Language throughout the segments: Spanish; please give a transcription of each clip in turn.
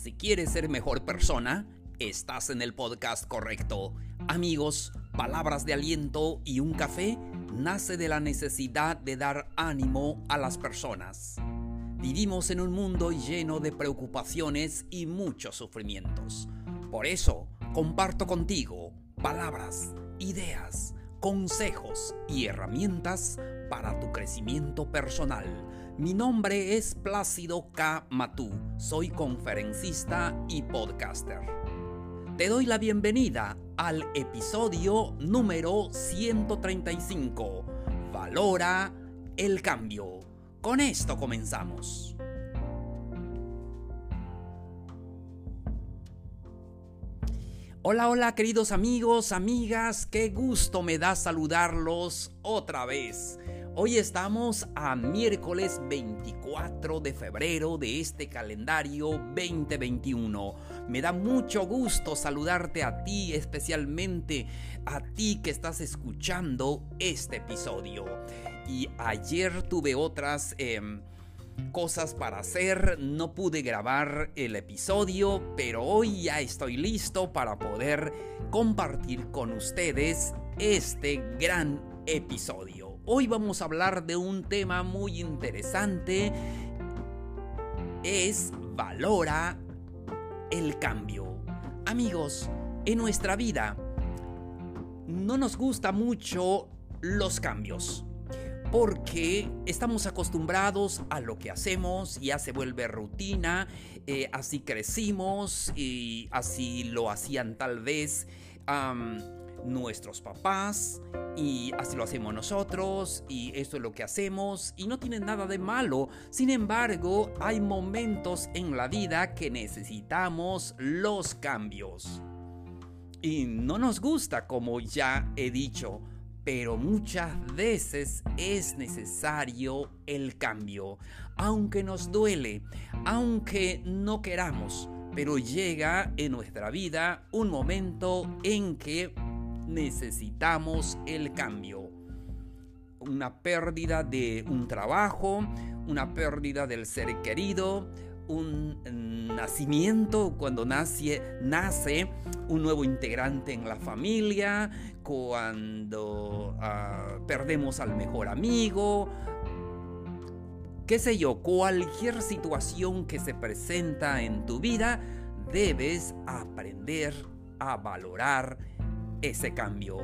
Si quieres ser mejor persona, estás en el podcast correcto. Amigos, palabras de aliento y un café nace de la necesidad de dar ánimo a las personas. Vivimos en un mundo lleno de preocupaciones y muchos sufrimientos. Por eso, comparto contigo palabras, ideas, consejos y herramientas para tu crecimiento personal. Mi nombre es Plácido K. Matú, soy conferencista y podcaster. Te doy la bienvenida al episodio número 135. Valora el cambio. Con esto comenzamos. Hola, hola queridos amigos, amigas, qué gusto me da saludarlos otra vez. Hoy estamos a miércoles 24 de febrero de este calendario 2021. Me da mucho gusto saludarte a ti, especialmente a ti que estás escuchando este episodio. Y ayer tuve otras... Em, cosas para hacer, no pude grabar el episodio, pero hoy ya estoy listo para poder compartir con ustedes este gran episodio. Hoy vamos a hablar de un tema muy interesante, es valora el cambio. Amigos, en nuestra vida no nos gusta mucho los cambios porque estamos acostumbrados a lo que hacemos, ya se vuelve rutina, eh, así crecimos y así lo hacían tal vez nuestros papás y así lo hacemos nosotros y esto es lo que hacemos y no tiene nada de malo. Sin embargo, hay momentos en la vida que necesitamos los cambios. Y no nos gusta, como ya he dicho, pero muchas veces es necesario el cambio, aunque nos duele, aunque no queramos, pero llega en nuestra vida un momento en que necesitamos el cambio. Una pérdida de un trabajo, una pérdida del ser querido, un nacimiento, cuando nace, nace un nuevo integrante en la familia, cuando ah, perdemos al mejor amigo, qué sé yo, cualquier situación que se presenta en tu vida, debes aprender a valorar ese cambio.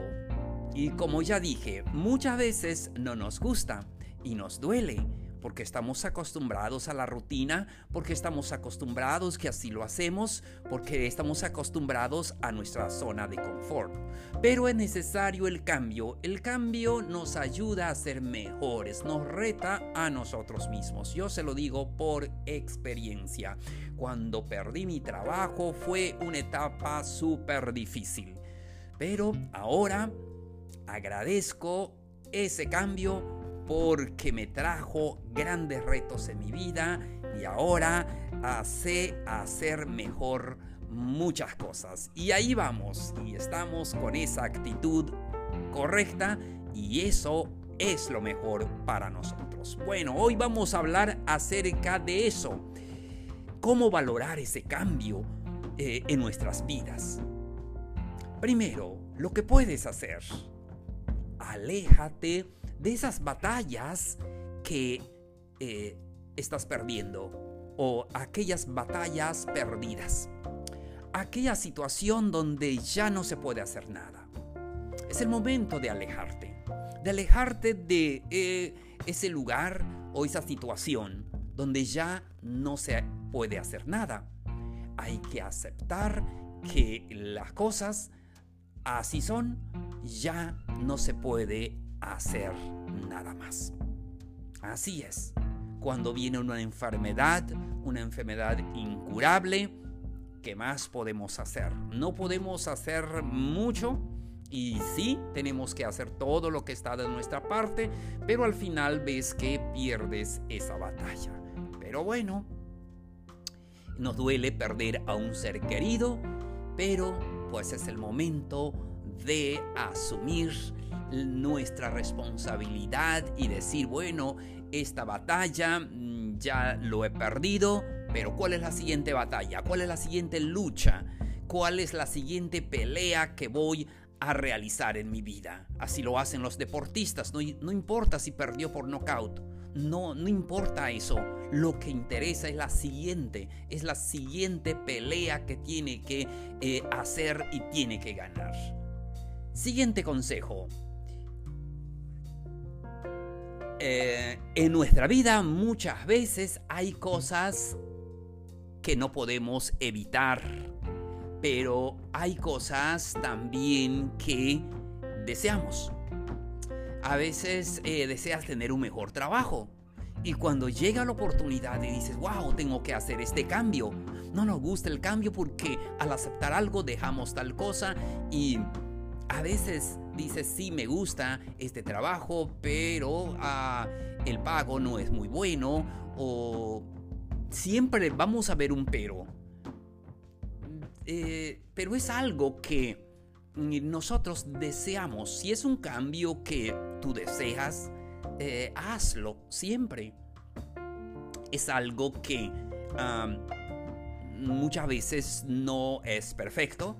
Y como ya dije, muchas veces no nos gusta y nos duele porque estamos acostumbrados a la rutina, porque estamos acostumbrados que así lo hacemos, porque estamos acostumbrados a nuestra zona de confort. Pero es necesario el cambio. El cambio nos ayuda a ser mejores, nos reta a nosotros mismos. Yo se lo digo por experiencia. Cuando perdí mi trabajo fue una etapa súper difícil. Pero ahora agradezco ese cambio porque me trajo grandes retos en mi vida y ahora sé hacer mejor muchas cosas. Y ahí vamos, y estamos con esa actitud correcta y eso es lo mejor para nosotros. Bueno, hoy vamos a hablar acerca de eso. ¿Cómo valorar ese cambio eh, en nuestras vidas? Primero, lo que puedes hacer. Aléjate de esas batallas que eh, estás perdiendo o aquellas batallas perdidas. Aquella situación donde ya no se puede hacer nada. Es el momento de alejarte. De alejarte de eh, ese lugar o esa situación donde ya no se puede hacer nada. Hay que aceptar que las cosas así son, ya no se puede hacer nada más. Así es. Cuando viene una enfermedad, una enfermedad incurable, ¿qué más podemos hacer? No podemos hacer mucho y sí, tenemos que hacer todo lo que está de nuestra parte, pero al final ves que pierdes esa batalla. Pero bueno, nos duele perder a un ser querido, pero pues es el momento de asumir nuestra responsabilidad y decir, bueno, esta batalla mm, ya lo he perdido, pero ¿cuál es la siguiente batalla? ¿Cuál es la siguiente lucha? ¿Cuál es la siguiente pelea que voy a realizar en mi vida? Así lo hacen los deportistas, no, no importa si perdió por nocaut, no, no importa eso, lo que interesa es la siguiente, es la siguiente pelea que tiene que eh, hacer y tiene que ganar. Siguiente consejo. Eh, en nuestra vida muchas veces hay cosas que no podemos evitar, pero hay cosas también que deseamos. A veces eh, deseas tener un mejor trabajo y cuando llega la oportunidad y dices, wow, tengo que hacer este cambio, no nos gusta el cambio porque al aceptar algo dejamos tal cosa y a veces dices, sí, me gusta este trabajo, pero ah, el pago no es muy bueno o siempre vamos a ver un pero. Eh, pero es algo que nosotros deseamos. Si es un cambio que tú deseas, eh, hazlo siempre. Es algo que muchas veces no es perfecto,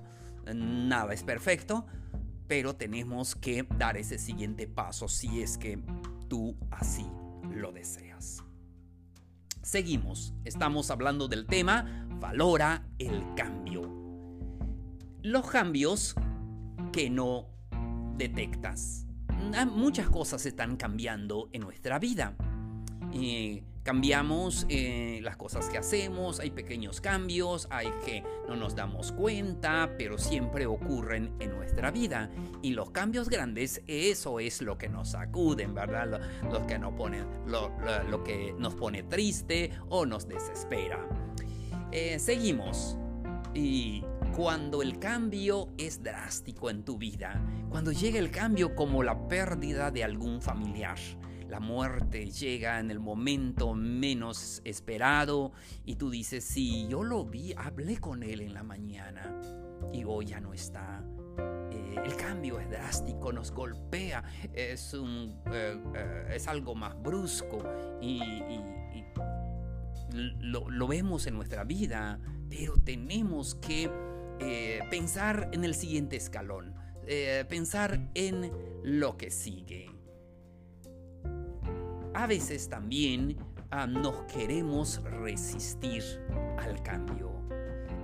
nada es perfecto, pero tenemos que dar ese siguiente paso si es que tú así lo deseas. Seguimos, estamos hablando del tema valora el cambio. Los cambios que no detectas. Ah, muchas cosas están cambiando en nuestra vida. Eh, cambiamos eh, las cosas que hacemos, hay pequeños cambios, hay que no nos damos cuenta, pero siempre ocurren en nuestra vida. Y los cambios grandes, eso es lo que nos sacuden, ¿verdad? Lo, que, nos pone, triste o nos desespera. Eh, seguimos. Y cuando el cambio es drástico en tu vida, cuando llega el cambio como la pérdida de algún familiar, la muerte llega en el momento menos esperado y tú dices, sí, yo lo vi, hablé con él en la mañana y hoy ya no está. Eh, el cambio es drástico, nos golpea, es, un, eh, eh, es algo más brusco y, lo, lo, vemos en nuestra vida, pero tenemos que pensar en el siguiente escalón, pensar en lo que sigue a veces también ah, nos queremos resistir al cambio.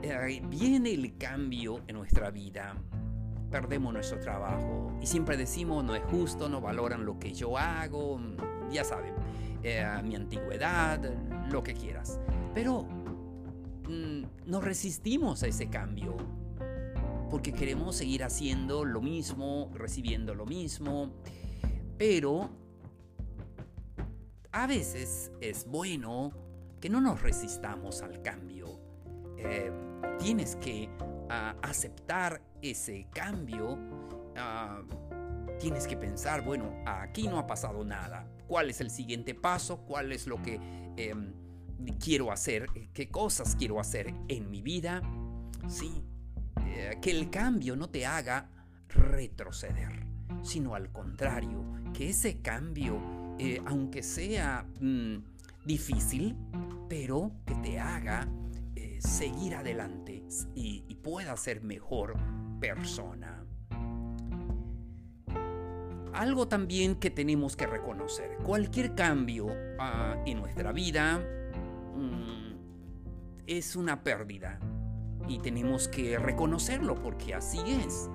Eh, viene el cambio en nuestra vida, perdemos nuestro trabajo y siempre decimos no es justo, no valoran lo que yo hago, ya saben, eh, mi antigüedad, lo que quieras. Pero mm, nos resistimos a ese cambio porque queremos seguir haciendo lo mismo, recibiendo lo mismo, pero a veces es bueno que no nos resistamos al cambio. Eh, tienes que ah, aceptar ese cambio. Ah, tienes que pensar, bueno, aquí no ha pasado nada. ¿Cuál es el siguiente paso? ¿Cuál es lo que em, quiero hacer? ¿Qué cosas quiero hacer en mi vida? Sí, eh, que el cambio no te haga retroceder, sino al contrario, que ese cambio eh, aunque sea mm, difícil, pero que te haga eh, seguir adelante y, pueda ser mejor persona. Algo también que tenemos que reconocer, cualquier cambio ah, en nuestra vida es una pérdida. Y tenemos que reconocerlo porque así es.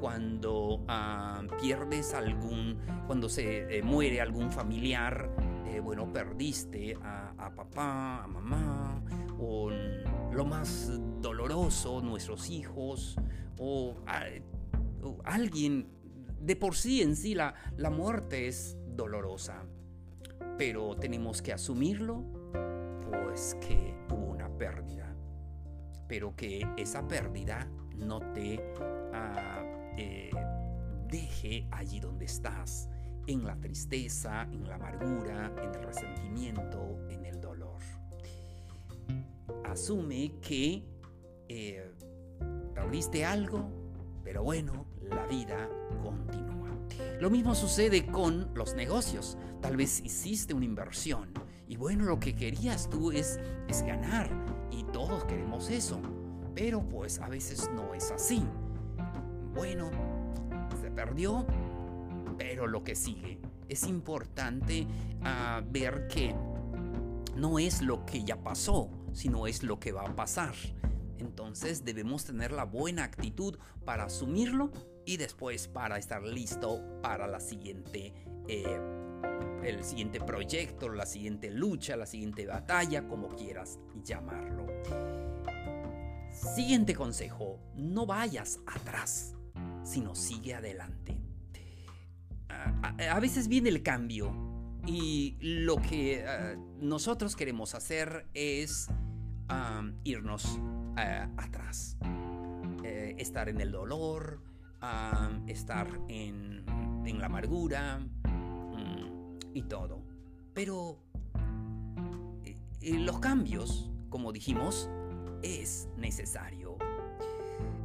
Cuando ah, pierdes algún, cuando se eh, muere algún familiar, eh, bueno, perdiste a, papá, a mamá, o lo más doloroso, nuestros hijos, o, alguien, de por sí en sí la, la muerte es dolorosa, pero tenemos que asumirlo, que hubo una pérdida, pero que esa pérdida no te... Ah, eh, deje allí donde estás, en la tristeza, en la amargura, en el resentimiento, en el dolor. Asume que eh, perdiste algo, pero bueno, la vida continúa. Lo mismo sucede con los negocios. Tal vez hiciste una inversión y bueno, lo que querías tú es, es ganar y todos queremos eso. Pero pues a veces no es así. Bueno, se perdió, pero lo que sigue. Es importante ah, ver que no es lo que ya pasó, sino es lo que va a pasar. Entonces debemos tener la buena actitud para asumirlo y después para estar listo para la siguiente, eh, el siguiente proyecto, la siguiente lucha, la siguiente batalla, como quieras llamarlo. Siguiente consejo, no vayas atrás, sino sigue adelante. A, veces viene el cambio y lo que eh, nosotros queremos hacer es irnos eh, atrás. Eh, estar en el dolor, estar en, la amargura y todo. Pero los cambios, como dijimos, es necesario.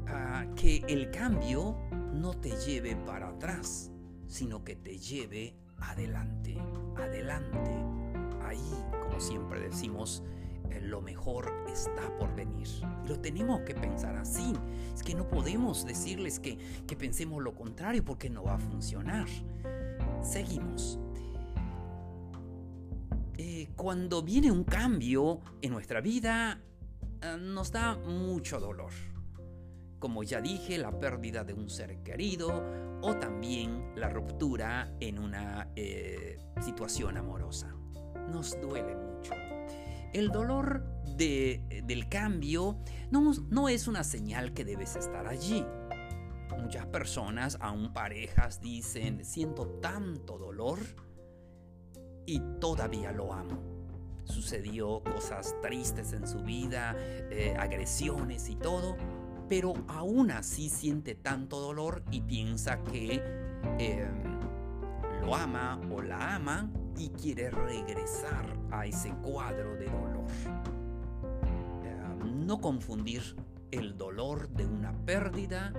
Ah, que el cambio no te lleve para atrás, sino que te lleve adelante, adelante. Ahí, como siempre decimos, eh, lo mejor está por venir. Lo tenemos que pensar así. Es que no podemos decirles que, que pensemos lo contrario porque no va a funcionar. Seguimos. Eh, cuando viene un cambio en nuestra vida, eh, nos da mucho dolor. Como ya dije, la pérdida de un ser querido o también la ruptura en una situación amorosa. Nos duele mucho. El dolor del cambio no, no es una señal que debes estar allí. Muchas personas, aún parejas, dicen, siento tanto dolor y todavía lo amo. Sucedió cosas tristes en su vida, eh, agresiones y todo, pero aún así siente tanto dolor y piensa que em, lo ama o la ama y quiere regresar a ese cuadro de dolor. Eh, no confundir el dolor de una pérdida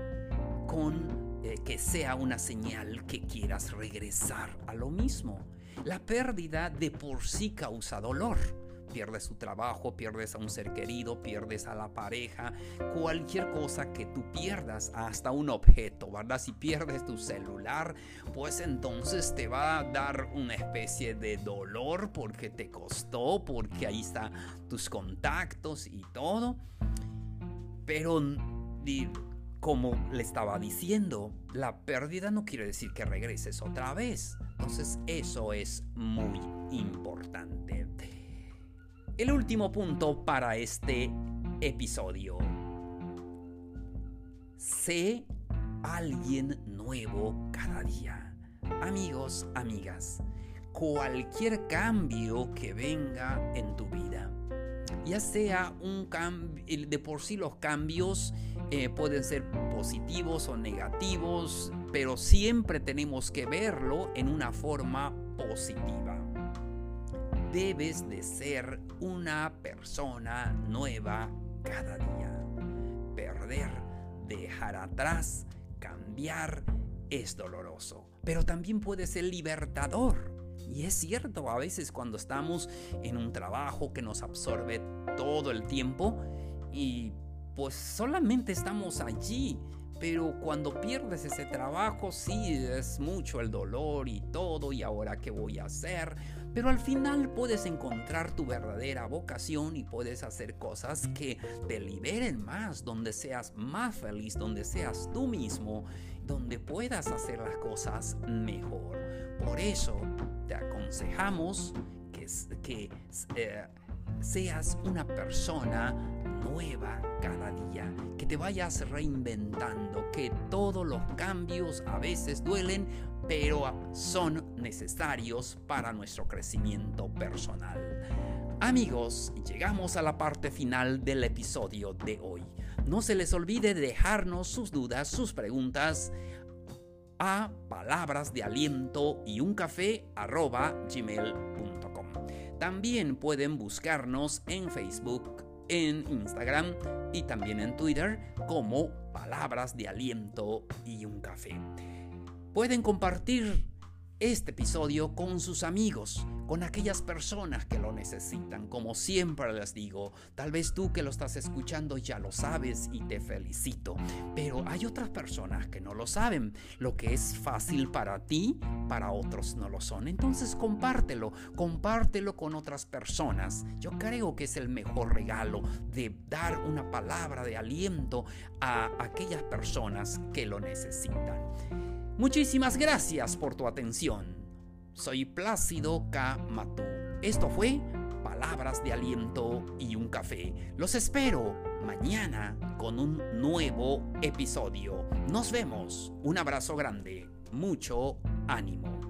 con eh, que sea una señal que quieras regresar a lo mismo. La pérdida de por sí causa dolor pierdes su trabajo, pierdes a un ser querido, pierdes a la pareja, cualquier cosa que tú pierdas, hasta un objeto, ¿verdad? Si pierdes tu celular, pues entonces te va a dar una especie de dolor porque te costó, porque ahí están tus contactos y todo. Pero como le estaba diciendo, la pérdida no quiere decir que regreses otra vez. Entonces eso es muy importante el último punto para este episodio. Sé alguien nuevo cada día. Amigos, amigas, cualquier cambio que venga en tu vida, ya sea un cambio, de por sí los cambios eh, pueden ser positivos o negativos, pero siempre tenemos que verlo en una forma positiva debes de ser una persona nueva cada día. Perder, dejar atrás, cambiar es doloroso, pero también puede ser libertador. Y es cierto, a veces cuando estamos en un trabajo que nos absorbe todo el tiempo y pues solamente estamos allí pero cuando pierdes ese trabajo, sí es mucho el dolor y todo, y ahora qué voy a hacer. Pero al final puedes encontrar tu verdadera vocación y puedes hacer cosas que te liberen más, donde seas más feliz, donde seas tú mismo, donde puedas hacer las cosas mejor. Por eso te aconsejamos que, eh, seas una persona nueva cada día, que te vayas reinventando, que todos los cambios a veces duelen, pero son necesarios para nuestro crecimiento personal. Amigos, llegamos a la parte final del episodio de hoy. No se les olvide dejarnos sus dudas, sus preguntas a palabras de aliento y un café gmail.com. También pueden buscarnos en Facebook, en Instagram y también en Twitter como palabras de aliento y un café. Pueden compartir este episodio con sus amigos, con aquellas personas que lo necesitan. Como siempre les digo, tal vez tú que lo estás escuchando ya lo sabes y te felicito, pero hay otras personas que no lo saben. Lo que es fácil para ti, para otros no lo son. Entonces compártelo, compártelo con otras personas. Yo creo que es el mejor regalo de dar una palabra de aliento a aquellas personas que lo necesitan. Muchísimas gracias por tu atención. Soy Plácido K. Matú. Esto fue Palabras de Aliento y un Café. Los espero mañana con un nuevo episodio. Nos vemos. Un abrazo grande. Mucho ánimo.